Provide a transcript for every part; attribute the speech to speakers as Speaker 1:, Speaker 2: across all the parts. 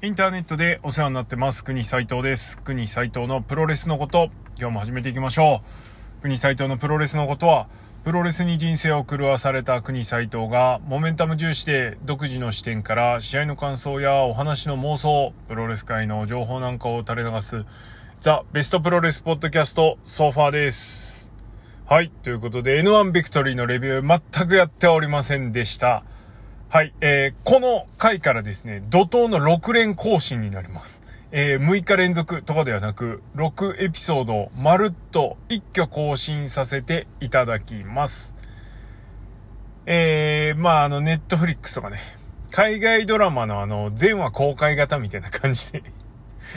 Speaker 1: インターネットでお世話になってます。国斉藤です。国斉藤のプロレスのこと、今日も始めていきましょう。国斉藤のプロレスのことは、プロレスに人生を狂わされた国斉藤が、モメンタム重視で独自の視点から試合の感想やお話の妄想、プロレス界の情報なんかを垂れ流す、 the best プロレスポッドキャスト、 so far です。はい。ということで、N1 ビクトリーのレビュー全くやっておりませんでした。はい、えー、この回からですね、怒涛の6連更新になります。えー、6日連続とかではなく、6エピソードをまるっと一挙更新させていただきます。えー、まああの、ネットフリックスとかね、海外ドラマのあの、全話公開型みたいな感じで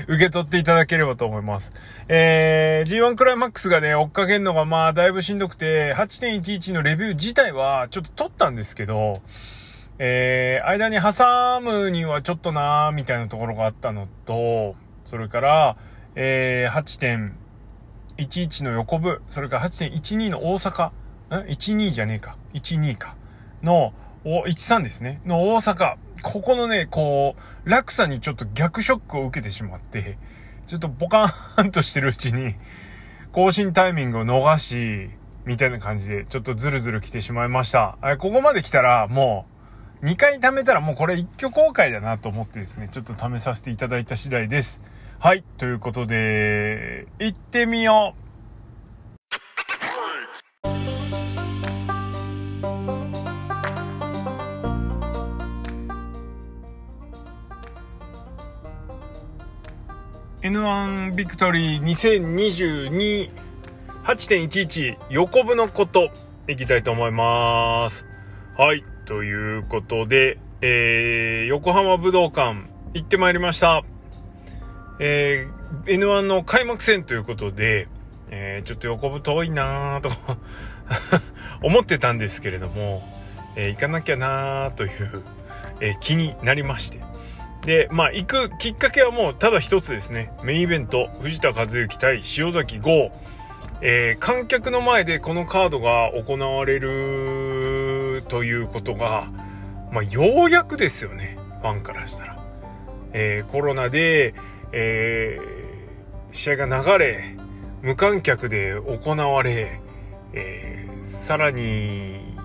Speaker 1: 受け取っていただければと思います。えー、G1 クライマックスがね、追っかけるのがまあだいぶしんどくて、8.11のレビュー自体はちょっと撮ったんですけど、えー、間に挟むにはちょっとなーみたいなところがあったのと、それから、えー、8.11の横部、それから8.12の大阪、ん ?12 じゃねえか。12か。の、お、13ですね。の大阪。ここのね、こう、落差にちょっと逆ショックを受けてしまって、ちょっとボカーンとしてるうちに、更新タイミングを逃し、みたいな感じで、ちょっとズルズル来てしまいました。えここまで来たら、もう、2回貯めたらもうこれ一挙公開だなと思ってですね、ちょっと試させていただいた次第です。はい。ということで、行ってみよう !N1 ビクトリー2022 8.11横部のこといきたいと思います。はい。ということで、えー、横浜武道館行ってまいりました。えー、N1 の開幕戦ということで、えー、ちょっと横部遠いなーと 思ってたんですけれども、えー、行かなきゃなーという、え、気になりまして。で、まあ、行くきっかけはもうただ一つですね。メインイベント、藤田和幸対塩崎豪。え、観客の前でこのカードが行われるということが、まあ、ようやくですよね。ファンからしたら。えー、コロナで、えー、試合が流れ、無観客で行われ、えー、さらに、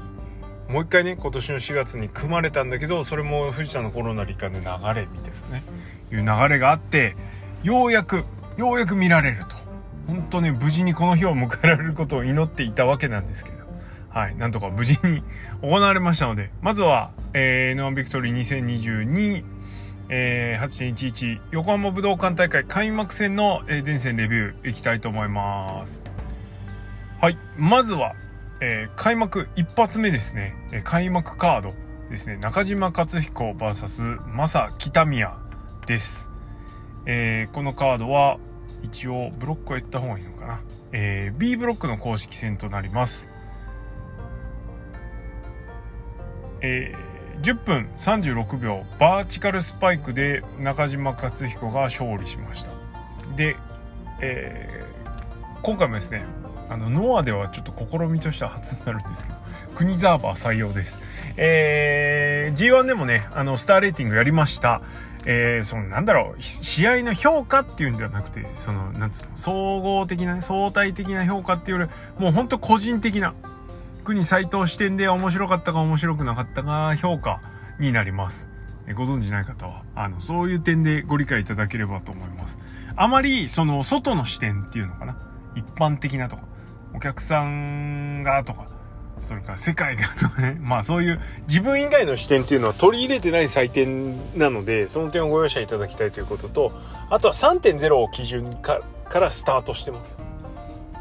Speaker 1: もう一回ね、今年の4月に組まれたんだけど、それも藤田のコロナ罹患で流れ、みたいなね、いう流れがあって、ようやく、ようやく見られると。本当ね、無事にこの日を迎えられることを祈っていたわけなんですけど。はい。なんとか無事に 行われましたので、まずは、えー、N1 ビクトリー2022、えー、8.11横浜武道館大会開幕戦の、えー、前線レビューいきたいと思います。はい。まずは、えー、開幕一発目ですね。えー、開幕カードですね。中島克彦 VS マサ北宮です。えー、このカードは、一応ブロックをやった方がいいのかな。えー、B ブロックの公式戦となります。えー、10分36秒バーチカルスパイクで中島克彦が勝利しました。で、えー、今回もですね、あの、ノアではちょっと試みとしては初になるんですけど、国ザーバー採用です。えー、G1 でもね、あの、スターレーティングやりました。えー、そのなんだろう、試合の評価っていうんではなくて、その、なんつうの、総合的な、相対的な評価っていうより、もうほんと個人的な、国斎藤視点で面白かったか面白くなかったか評価になります。ご存知ない方は、あの、そういう点でご理解いただければと思います。あまり、その、外の視点っていうのかな。一般的なとか、お客さんがとか、それから世界がとかね。まあそういう自分以外の視点っていうのは取り入れてない採点なので、その点をご容赦いただきたいということと、あとは3.0を基準かからスタートしてます。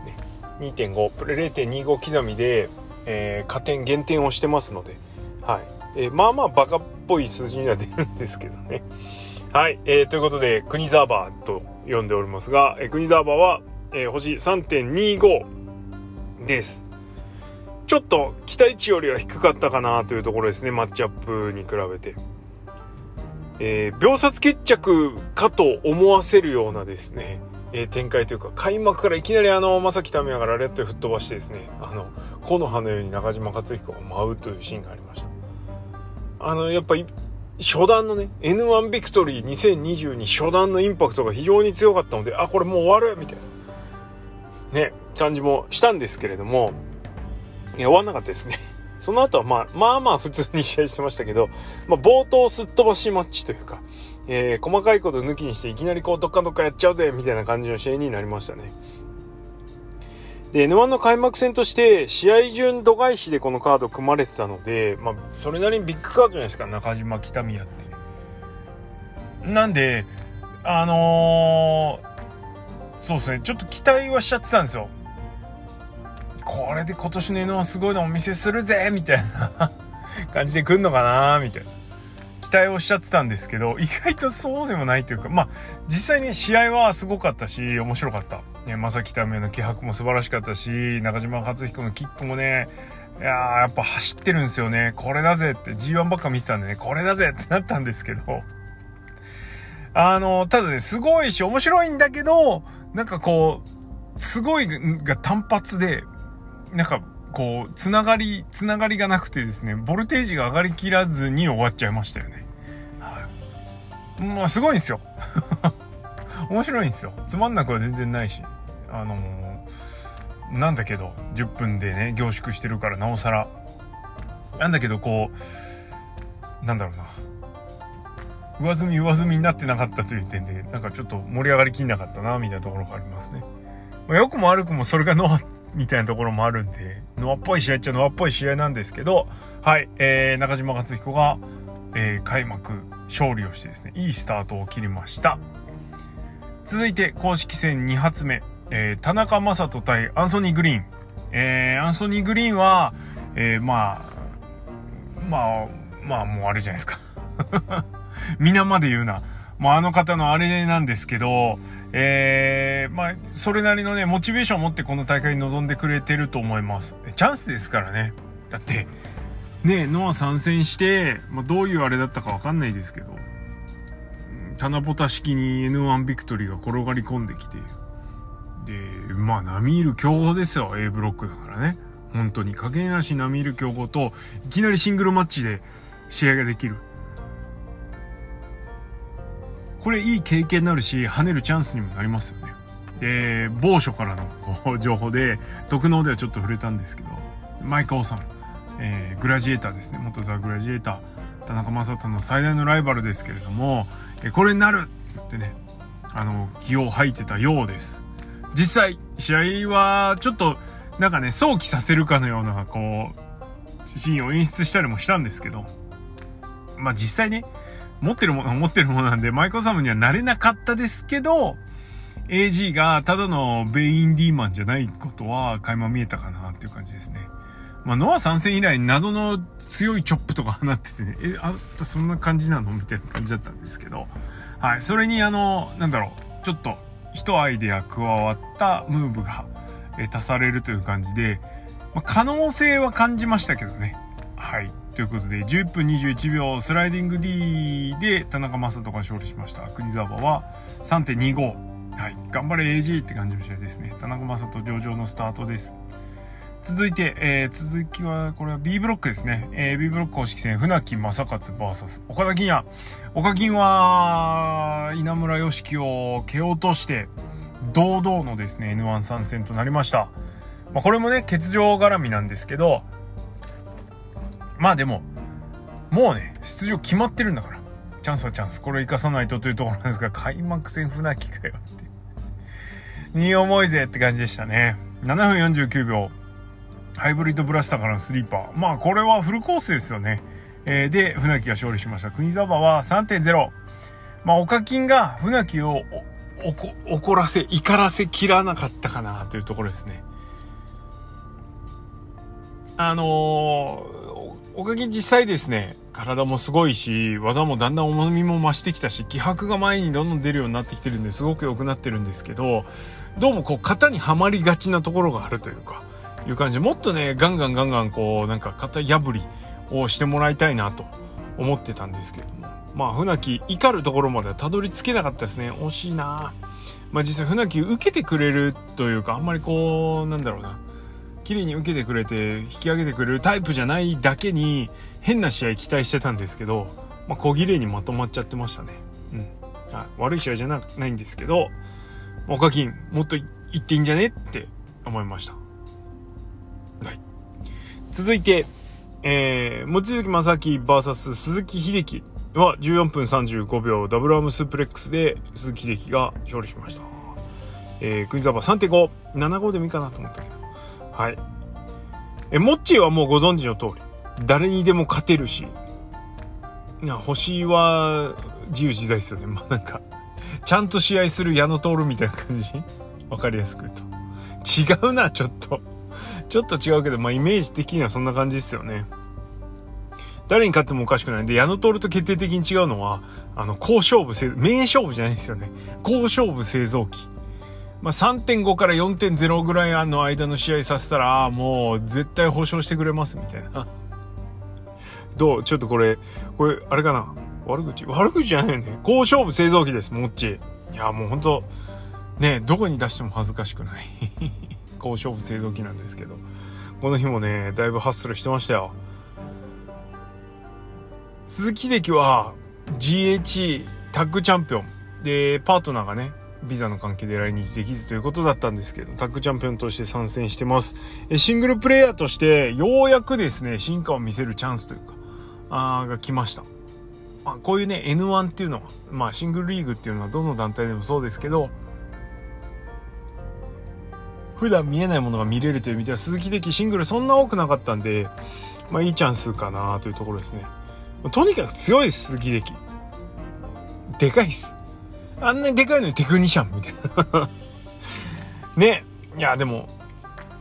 Speaker 1: ね、2.5、0.25刻みで、えー、加点減点をしてますので、はい。えー、まあまあバカっぽい数字には出るんですけどね。はい。えー、ということで、国ザーバーと呼んでおりますが、えー、国ザーバーは、えー、星3.25です。ちょっと期待値よりは低かったかなというところですね、マッチアップに比べて。えー、秒殺決着かと思わせるようなですね、え、展開というか、開幕からいきなりあの、正木民也がラレットで吹っ飛ばしてですね、あの、木の葉のように中島克彦が舞うというシーンがありました。あの、やっぱり、初段のね、N1 ビクトリー2022初段のインパクトが非常に強かったので、あ、これもう終わるみたいな、ね、感じもしたんですけれども、いや、終わんなかったですね。その後はまあ、まあまあ普通に試合してましたけど、まあ冒頭すっ飛ばしマッチというか、えー、細かいこと抜きにしていきなりこうどっかどっかやっちゃうぜみたいな感じの試合になりましたね。で、N1 の開幕戦として試合順度外視でこのカード組まれてたので、まあ、それなりにビッグカードじゃないですか、中島北宮って。なんで、あのー、そうですね、ちょっと期待はしちゃってたんですよ。これで今年の N1 すごいのお見せするぜみたいな 感じで来んのかなみたいな。待をしちゃってたんですけど、意外とそうでもないというか、まあ、実際に試合はすごかったし、面白かった。ね、正木民の気迫も素晴らしかったし、中島克彦のキックもね、いや、やっぱ走ってるんですよね。これだぜって、G1 ばっか見てたんでね、これだぜってなったんですけど、あの、ただね、すごいし、面白いんだけど、なんかこう、すごいが単発で、なんか、こう、つながり、つながりがなくてですね、ボルテージが上がりきらずに終わっちゃいましたよね。まあ、すごいんですよ。面白いんですよ。つまんなくは全然ないし。あのー、なんだけど、10分でね、凝縮してるからなおさら。なんだけど、こう、なんだろうな。上積み上積みになってなかったという点で、なんかちょっと盛り上がりきんなかったな、みたいなところがありますね。まあ、良くも悪くもそれがノアみたいなところもあるんで、ノアっぽい試合っちゃノアっぽい試合なんですけど、はい、えー、中島克彦が、えー、開幕勝利をしてですね、いいスタートを切りました。続いて、公式戦2発目、えー、田中将人対アンソニー・グリーン。えー、アンソニー・グリーンは、えー、まあ、まあ、まあ、もうあれじゃないですか。皆まで言うな。まあ、あの方のあれなんですけど、えー、まあ、それなりのね、モチベーションを持ってこの大会に臨んでくれてると思います。チャンスですからね。だって、ね、ノア参戦して、まあ、どういうあれだったかわかんないですけど、棚ぼた式に N1 ビクトリーが転がり込んできて、で、まあ、並みいる強豪ですよ、A ブロックだからね。本当に。影なし並みいる強豪と、いきなりシングルマッチで試合ができる。これいい経験になるし跳ねるチャンスにもなりますよねで某所からのこう情報で特納ではちょっと触れたんですけどマイカオさん、えー、グラジエーターですね。元ザ・グラジエーター。田中将人の最大のライバルですけれども、えー、これになるってねあの気を吐いてたようです。実際試合はちょっとなんかね想起させるかのようなこうシーンを演出したりもしたんですけどまあ実際ね持ってるものは持ってるものなんで、マイクサムにはなれなかったですけど、AG がただのベインディーマンじゃないことは垣間見えたかなっていう感じですね。まあ、ノア参戦以来謎の強いチョップとか放っててね、え、あったそんな感じなのみたいな感じだったんですけど、はい。それにあの、なんだろう、ちょっと一アイデア加わったムーブが、え足されるという感じで、まあ、可能性は感じましたけどね。はい。ということで、11分21秒スライディング D で田中将人が勝利しました。国沢は3.25。はい。頑張れ AG って感じの試合ですね。田中将人上々のスタートです。続いて、えー、続きは、これは B ブロックですね。えー、B ブロック公式戦、船木正勝 VS 岡田金也。岡金は、稲村良樹を蹴落として、堂々のですね、N1 参戦となりました。まあ、これもね、欠場絡みなんですけど、まあでも、もうね、出場決まってるんだから。チャンスはチャンス。これを生かさないとというところなんですが、開幕戦船木かよって。荷重いぜって感じでしたね。7分49秒。ハイブリッドブラスターからのスリーパー。まあこれはフルコースですよね。えー、で、船木が勝利しました。国沢は3.0。まあ、岡金が船木を怒らせ、怒らせきらなかったかなというところですね。あのーおかげ実際ですね、体もすごいし、技もだんだん重みも増してきたし、気迫が前にどんどん出るようになってきてるんですごく良くなってるんですけど、どうもこう型にはまりがちなところがあるというか、いう感じで、もっとね、ガンガンガンガンこう、なんか型破りをしてもらいたいなと思ってたんですけども。まあ、船木、怒るところまではたどり着けなかったですね。惜しいなまあ実際船木受けてくれるというか、あんまりこう、なんだろうな。綺麗に受けてくれて引き上げてくれるタイプじゃないだけに変な試合期待してたんですけどまあ、小綺麗にまとまっちゃってましたね。うん。はい、悪い試合じゃなないんですけど、おかきん、もっといっていいんじゃねって思いました。続いて、えー、望月正樹 VS 鈴木秀樹は14分35秒ダブルアームスープレックスで鈴木秀樹が勝利しました。えー、クイズアバ3.5、7-5でもいいかなと思ったけど。はい。え、モッチーはもうご存知の通り、誰にでも勝てるし、いや、星は自由自在ですよね。まあなんか、ちゃんと試合する矢野徹みたいな感じ？わかりやすく言うと。違うな、ちょっと。ちょっと違うけど、まあイメージ的にはそんな感じですよね。誰に勝ってもおかしくないんで、矢野徹と決定的に違うのは、あの、高勝負製、名勝負じゃないですよね。高勝負製造機。まあ、3.5から4.0ぐらいの間の試合させたら、もう絶対保証してくれますみたいな。どう？ちょっとこれ、これ、あれかな？悪口？悪口じゃないよね。高勝負製造機です、もっち。いや、もうほんと、ね、どこに出しても恥ずかしくない高勝負製造機なんですけど。この日もね、だいぶハッスルしてましたよ。鈴木秀樹は GH タッグチャンピオン。で、パートナーがね、ビザの関係で来日できずということだったんですけど、タッグチャンピオンとして参戦してます。えシングルプレイヤーとして、ようやくですね、進化を見せるチャンスというか、あが来ました。まあ、こういうね、N1 っていうのは、まあ、シングルリーグっていうのはどの団体でもそうですけど、普段見えないものが見れるという意味では、鈴木的シングルそんな多くなかったんで、まあ、いいチャンスかなというところですね。とにかく強いです、鈴木的。でかいっす。あんなにでかいのにテクニシャンみたいな ね。いや、でも、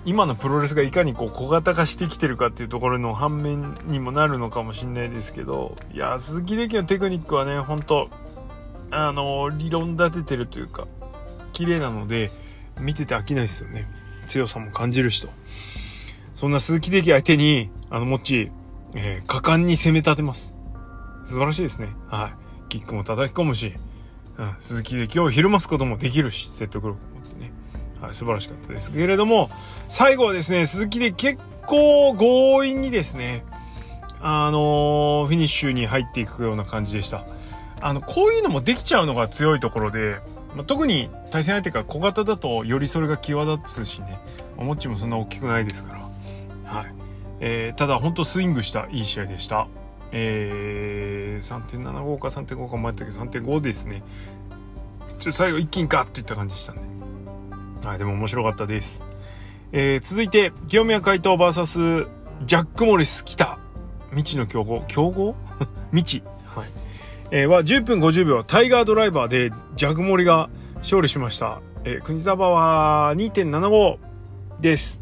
Speaker 1: 今のプロレスがいかにこう小型化してきてるかっていうところの反面にもなるのかもしれないですけど、いや、鈴木歴のテクニックはね、ほんと、あの、理論立ててるというか、綺麗なので、見てて飽きないですよね。強さも感じるしと。そんな鈴木歴相手に、あの、もっち、えー、果敢に攻め立てます。素晴らしいですね。はい。キックも叩き込むし、うん、鈴木歴をひるますこともできるし、説得力を持ってね。はい、素晴らしかったですけれども、最後はですね、鈴木で結構強引にですね、あのー、フィニッシュに入っていくような感じでした。あの、こういうのもできちゃうのが強いところで、まあ、特に対戦相手が小型だとよりそれが際立つしね、おもちもそんな大きくないですから。はい。えー、ただ本当スイングしたいい試合でした。えー、3.75か3.5か迷ったけど3.5ですね。ちょ最後一気にガッといった感じでしたね。はい、でも面白かったです。えー、続いて、清宮海斗 VS ジャック・モリス来た。未知の競合。競合 未知。はい。えー、は10分50秒、タイガードライバーでジャグモリが勝利しました。えー、国沢は2.75です。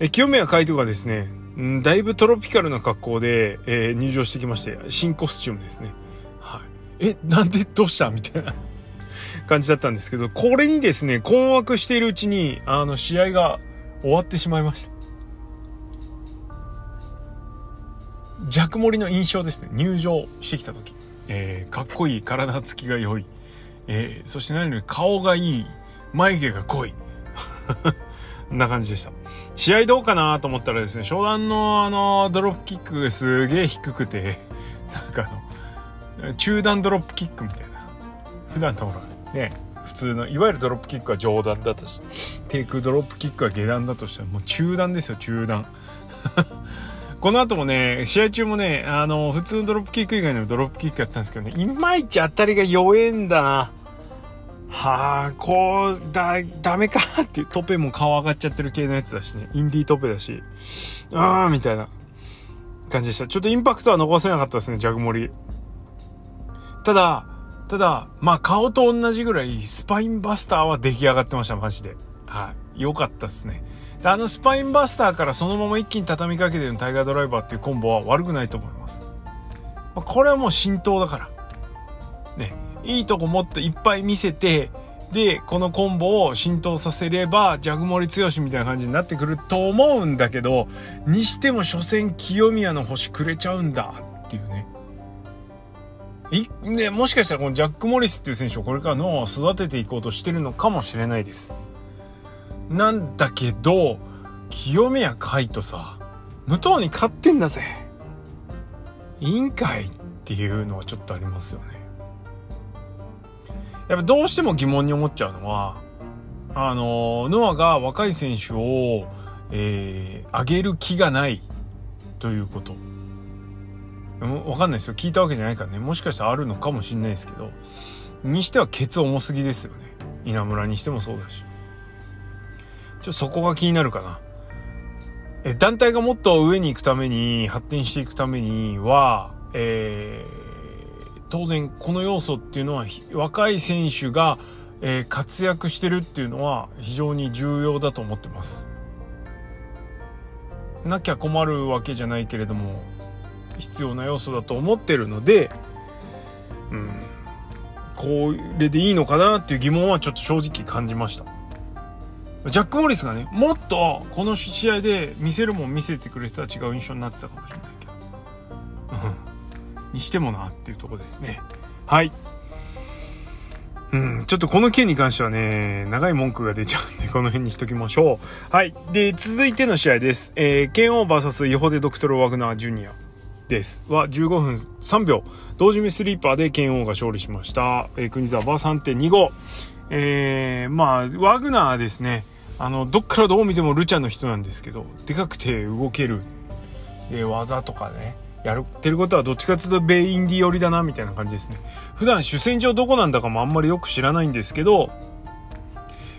Speaker 1: えー、清宮海斗がですね、んだいぶトロピカルな格好で、えー、入場してきまして、新コスチュームですね。はい。え、なんでどうしたみたいな 感じだったんですけど、これにですね、困惑しているうちに、あの、試合が終わってしまいました。ジャクモリの印象ですね。入場してきた時。えー、かっこいい、体つきが良い。えー、そして何より顔がいい、眉毛が濃い。な感じでした。試合どうかなと思ったらですね、初段のあの、ドロップキックがすげえ低くて、なんかあの、中段ドロップキックみたいな。普段とほら、ね、普通の、いわゆるドロップキックは上段だとして、テイクドロップキックは下段だとしたら、もう中段ですよ、中段。この後もね、試合中もね、あの、普通のドロップキック以外のドロップキックやったんですけどね、いまいち当たりが弱えんだな。はあ、こう、だ、ダメかっていう、トペも顔上がっちゃってる系のやつだしね、インディートペだし、あーみたいな感じでした。ちょっとインパクトは残せなかったですね、ジャグモリ。ただ、ただ、まあ顔と同じぐらい、スパインバスターは出来上がってました、マジで。はい。良かったですね。あのスパインバスターからそのまま一気に畳みかけてるタイガードライバーっていうコンボは悪くないと思います。ま、これはもう浸透だから。ね。いいとこもっといっぱい見せて、で、このコンボを浸透させれば、ジャグモリ強しみたいな感じになってくると思うんだけど、にしても所詮清宮の星くれちゃうんだっていうね。い、ね、もしかしたらこのジャック・モリスっていう選手をこれから脳を育てていこうとしてるのかもしれないです。なんだけど、清宮海斗さ、無糖に勝ってんだぜ。いいんかいっていうのはちょっとありますよね。やっぱどうしても疑問に思っちゃうのは、あの、ノアが若い選手を、えー、上げる気がないということ。わかんないですよ。聞いたわけじゃないからね。もしかしたらあるのかもしんないですけど。にしてはケツ重すぎですよね。稲村にしてもそうだし。ちょっとそこが気になるかな。え、団体がもっと上に行くために、発展していくためには、えー、当然この要素っていうのは若い選手が、えー、活躍してるっていうのは非常に重要だと思ってます。なきゃ困るわけじゃないけれども必要な要素だと思ってるので、うん、これでいいのかなっていう疑問はちょっと正直感じました。ジャック・モリスがね、もっとこの試合で見せるもん見せてくれてたら違う印象になってたかもしれないけど。うん。にしてもなっていうとこですね。はい。うん、ちょっとこの件に関してはね、長い文句が出ちゃうんで、この辺にしときましょう。はい。で、続いての試合です。えー、ケンオー VS イホデ・ドクトル・ワグナー・ジュニアです。は、15分3秒。同時目スリーパーでケンオーが勝利しました。えー、国沢は3.25。えー、まあ、ワグナーですね。あの、どっからどう見てもルチャの人なんですけど、でかくて動ける。で、技とかね。やるってることはどっちかっていうとベインディ寄りだなみたいな感じですね。普段主戦場どこなんだかもあんまりよく知らないんですけど、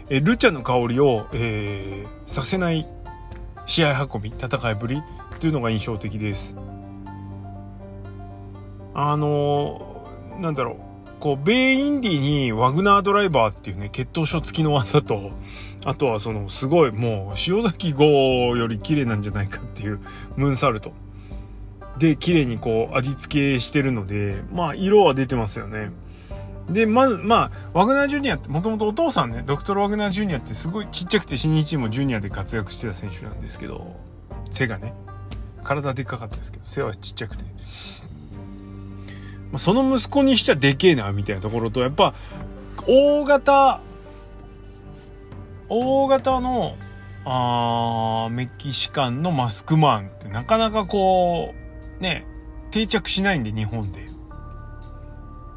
Speaker 1: えルチャの香りを、えー、させない試合運び、戦いぶりというのが印象的です。あのー、なんだろう。こう、ベイインディにワグナードライバーっていうね、血統書付きの技と、あとはその、すごい、もう、塩崎号より綺麗なんじゃないかっていうムーンサルト。で綺麗にこう味付けしてるのでまあ色は出てますよねでまずまあワグナージュニアってもともとお父さんねドクトル・ワグナージュニアってすごいちっちゃくて新日もジュニアで活躍してた選手なんですけど背がね体でっかかったですけど背はちっちゃくて、ま、その息子にしちゃでけえなみたいなところとやっぱ大型大型のあメキシカンのマスクマンってなかなかこうね、定着しないんで、日本で。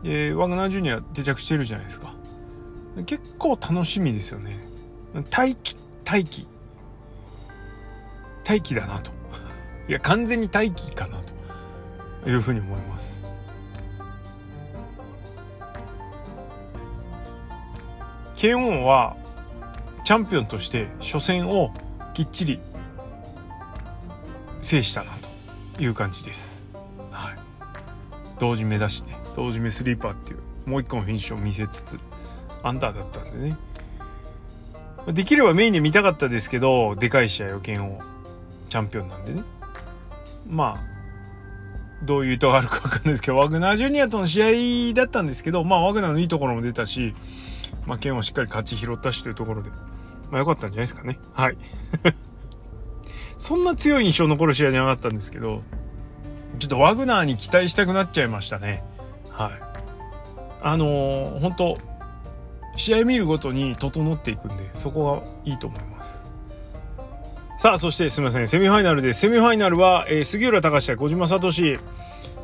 Speaker 1: で、ワグナージュニア定着してるじゃないですか。結構楽しみですよね。待機、待機。待機だなと。いや、完全に待機かなというふうに思います。ケオンはチャンピオンとして初戦をきっちり制したなと。いう感じです。はい。同時目指して、同時目スリーパーっていう、もう一個のフィニッシュを見せつつ、アンダーだったんでね。できればメインで見たかったですけど、でかい試合を剣をチャンピオンなんでね。まあ、どういう意図があるかわかんないですけど、ワグナージュニアとの試合だったんですけど、まあ、ワグナーのいいところも出たし、まあ、剣をしっかり勝ち拾ったしというところで、まあ、良かったんじゃないですかね。はい。そんな強い印象残る試合じゃなかったんですけど、ちょっとワグナーに期待したくなっちゃいましたね。はい。あのー、本当試合見るごとに整っていくんで、そこがいいと思います。さあ、そしてすみません。セミファイナルです。セミファイナルは、えー、杉浦隆や小島聡、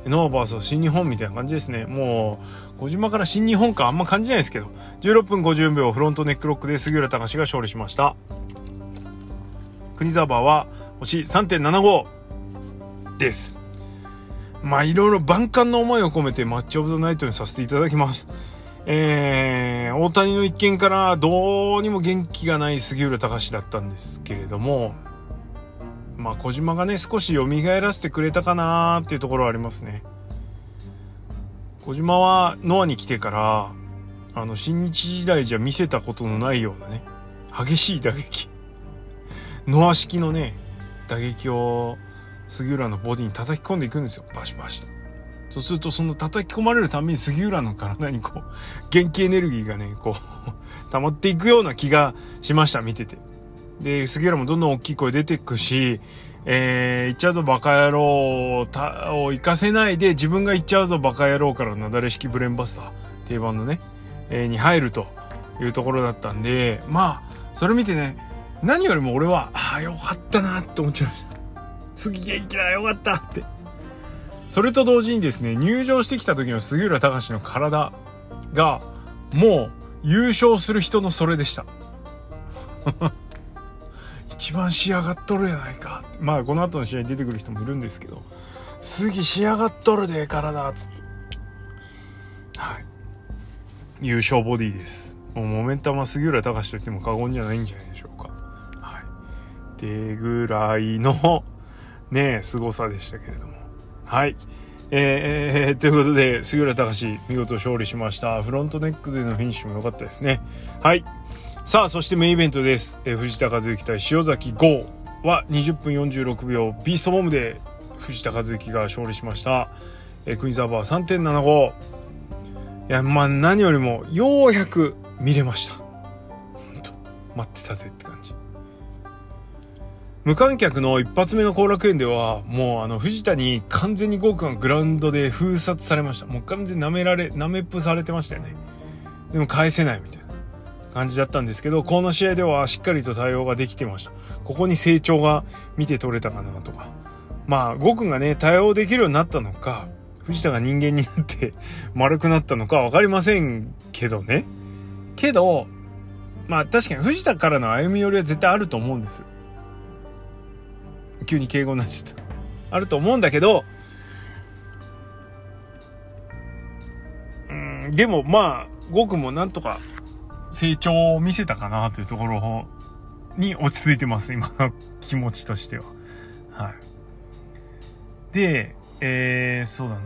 Speaker 1: ノーバース新日本みたいな感じですね。もう、小島から新日本かあんま感じないですけど、16分54秒フロントネックロックで杉浦隆が勝利しました。国沢は、星3.75です。まあいろいろ万感の思いを込めてマッチオブザナイトにさせていただきます。えー、大谷の一件からどうにも元気がない杉浦隆だったんですけれども、まあ小島がね、少し蘇らせてくれたかなーっていうところはありますね。小島はノアに来てから、あの、新日時代じゃ見せたことのないようなね、激しい打撃。ノア式のね、打撃を杉浦のボディに叩き込んでいくんですよバシバシとそうするとその叩き込まれるために杉浦の体にこう元気エネルギーがねこう溜まっていくような気がしました見ててで杉浦もどんどん大きい声出てくしえー、言っちゃうぞバカ野郎を行かせないで自分が言っちゃうぞバカ野郎からなだれ式ブレンバスター定番のね、えー、に入るというところだったんでまあそれ見てね何よりも俺はああよかったなって思っちゃいました次元気だよかったって。それと同時にですね、入場してきた時の杉浦隆の体が、もう優勝する人のそれでした。一番仕上がっとるやないか。まあ、この後の試合に出てくる人もいるんですけど、杉仕上がっとるで、体、つって。はい。優勝ボディです。もうモメンタムは杉浦隆と言っても過言じゃないんじゃないでしょうか。はい。ってぐらいの、ね、凄さでしたけれども。はい。えー、ということで、杉浦隆見事勝利しました。フロントネックでのフィニッシュも良かったですね。はい。さあ、そしてメインイベントです。えー、藤田和幸対塩崎豪は20分46秒、ビーストボムで藤田和幸が勝利しました。えー、クイーンザーバー3.75。いや、まあ何よりも、ようやく見れました。待ってたぜって感じ。無観客の一発目の後楽園では、もうあの、藤田に完全に豪華なグラウンドで封殺されました。もう完全に舐められ、舐めっぷされてましたよね。でも返せないみたいな感じだったんですけど、この試合ではしっかりと対応ができてました。ここに成長が見て取れたかなとか。まあ、ゴくんがね、対応できるようになったのか、藤田が人間になって 丸くなったのかわかりませんけどね。けど、まあ確かに藤田からの歩み寄りは絶対あると思うんです。急に敬語になっちゃった。あると思うんだけど、うん、でもまあ、ゴくもなんとか成長を見せたかなというところに落ち着いてます、今の気持ちとしては。はい。で、えー、そうだな。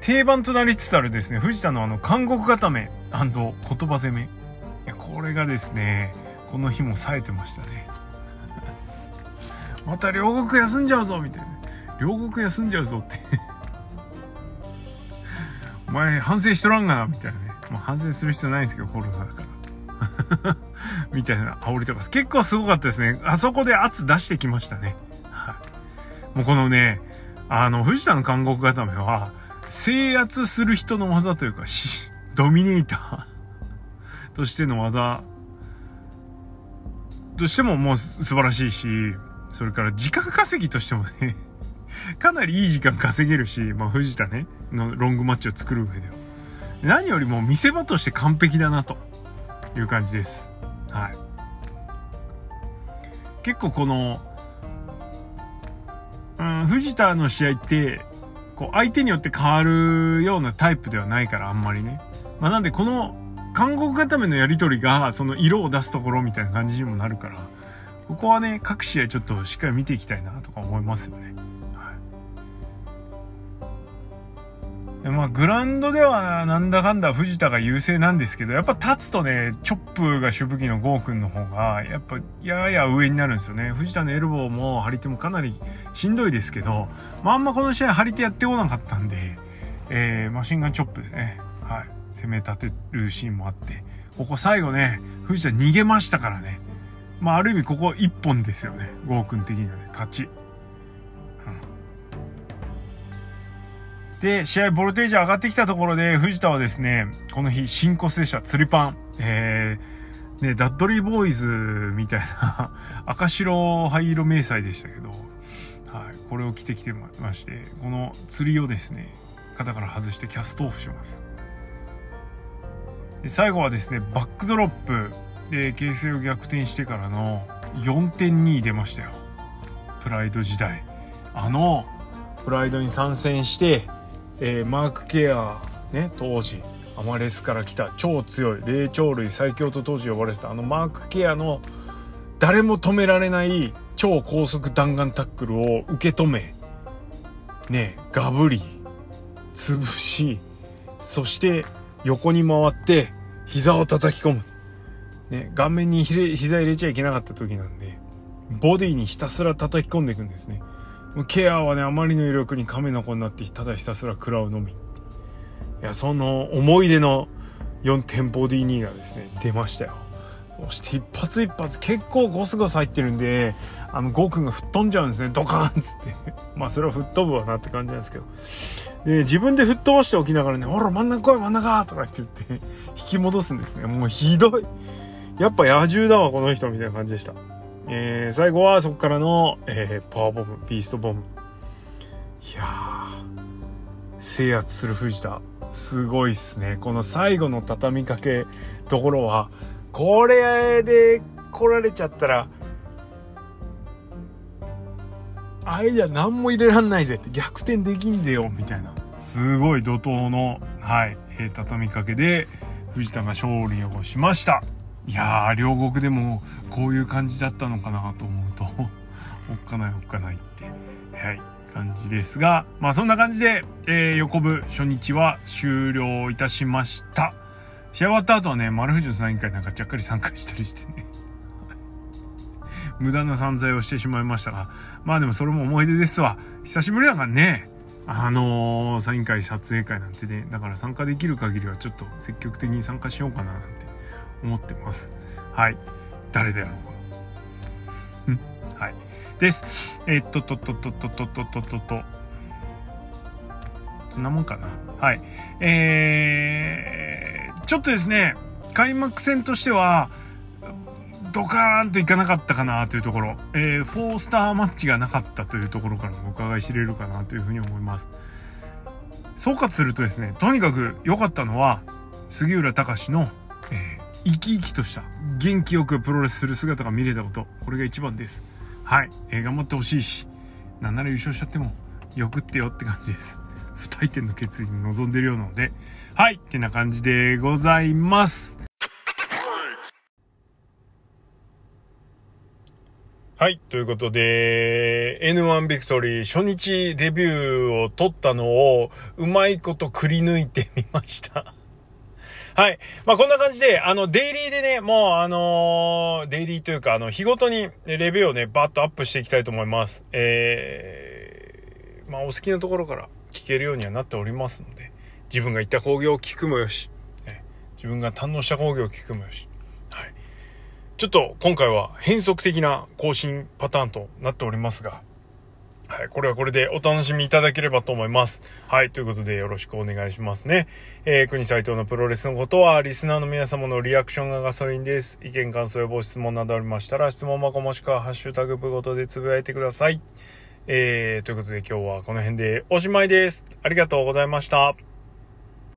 Speaker 1: 定番となりつつあるですね、藤田のあの、韓国固め言葉攻め。いや、これがですね、この日も冴えてましたね。また両国休んじゃうぞみたいな。両国休んじゃうぞって お前反省しとらんがなみたいなね。まあ、反省する必要ないんですけど、コロナだから みたいな煽りとか。結構すごかったですね。あそこで圧出してきましたね。はい。もうこのね、あの、藤田の監獄固めは、制圧する人の技というか、ドミネーター としての技としてももう素晴らしいし、それから時間稼ぎとしてもねかなりいい時間稼げるし、まあ藤田ね、のロングマッチを作る上では。何よりも見せ場として完璧だなという感じです。はい。結構この、うん、藤田の試合って、こう相手によって変わるようなタイプではないからあんまりね。まあなんでこの韓国固めのやりとりがその色を出すところみたいな感じにもなるから、ここはね、各試合ちょっとしっかり見ていきたいなとか思いますよね。まあ、グラウンドではなんだかんだ藤田が優勢なんですけど、やっぱ立つとね、チョップが主武器のゴーくんの方が、やっぱやや上になるんですよね。藤田のエルボーも張り手もかなりしんどいですけど、まあ、あんまこの試合張り手やってこなかったんで、えー、マシンガンチョップでね、はい、攻め立てるシーンもあって、ここ最後ね、藤田逃げましたからね。まあ、ある意味ここ一本ですよね。ゴーくん的にはね、勝ち。で、試合ボルテージ上がってきたところで、藤田はですね、この日、新コスでした。釣りパン。えー、ね、ダッドリーボーイズみたいな 赤白灰色迷彩でしたけど、はい、これを着てきてまして、この釣りをですね、肩から外してキャストオフします。で最後はですね、バックドロップで形勢を逆転してからの4点に出ましたよ。プライド時代。あの、プライドに参戦して、えー、マークケア、ね、当時アマレスから来た超強い霊長類最強と当時呼ばれてたあのマークケアの誰も止められない超高速弾丸タックルを受け止めねガブリ潰しそして横に回って膝を叩き込む、ね、顔面に膝入れちゃいけなかった時なんでボディにひたすら叩き込んでいくんですね。ケアはね、あまりの威力に亀の子になって、ただひたすら食らうのみ。いや、その思い出の4点ボディ2がですね、出ましたよ。そして一発一発結構ゴスゴス入ってるんで、あの、ゴーくんが吹っ飛んじゃうんですね、ドカーンっつって。まあ、それは吹っ飛ぶわなって感じなんですけど。で、自分で吹っ飛ばしておきながらね、ほら、真ん中来い、真ん中とかって言って、引き戻すんですね。もうひどい。やっぱ野獣だわ、この人、みたいな感じでした。えー、最後はそこからの、えー、パワーボム、ビーストボム。いや、制圧する藤田、すごいっすね。この最後の畳みかけところは、これで来られちゃったら、あれじゃ何も入れらんないぜって逆転できんでよみたいなすごい怒涛の、はい、えー、畳みかけで藤田が勝利をしましたいやー両国でもこういう感じだったのかなと思うと おっかないおっかないってはい感じですがまあそんな感じで、えー、横部初日は終了いたしました。試合終わった後はね丸藤のサイン会なんかちゃっかり参加したりしてね。無駄な散財をしてしまいましたが、まあでもそれも思い出ですわ。久しぶりだからね、あのー、サイン会、撮影会なんてね、だから参加できる限りはちょっと積極的に参加しようかななんて。思ってます。はい。誰であろうか。はい。です。えー、っと、と、と、と、と、と、と、と、と、と。そんなもんかな。はい。えー、ちょっとですね、開幕戦としては、ドカーンといかなかったかなというところ、えー、4スターマッチがなかったというところからもお伺い知れるかなというふうに思います。総括するとですね、とにかく良かったのは、杉浦隆の、えー、生き生きとした元気よくプロレスする姿が見れたこと、これが一番です。はい、えー、頑張ってほしいし、なんなら優勝しちゃっても、よくってよって感じです。不退転の決意に臨んでるようなので、はい、ってな感じでございます。はい。ということで、N1 ビクトリー初日レビューを取ったのをうまいことくり抜いてみました。はい。まあ、こんな感じで、あの、デイリーでね、もう、あのー、デイリーというか、あの、日ごとにレビューをね、バッとアップしていきたいと思います。えー、まあ、お好きなところから聞けるようにはなっておりますので、自分が行った工業を聞くもよし、自分が堪能した工業を聞くもよし、はいちょっと今回は変則的な更新パターンとなっておりますが、はい、これはこれでお楽しみいただければと思います。はい、ということでよろしくお願いしますね。えー、国斎藤のプロレスのことは、リスナーの皆様のリアクションがガソリンです。意見、感想予防質問などありましたら、質問箱もしくはハッシュタグ部ごとでつぶやいてください。えー、ということで今日はこの辺でおしまいです。ありがとうございました。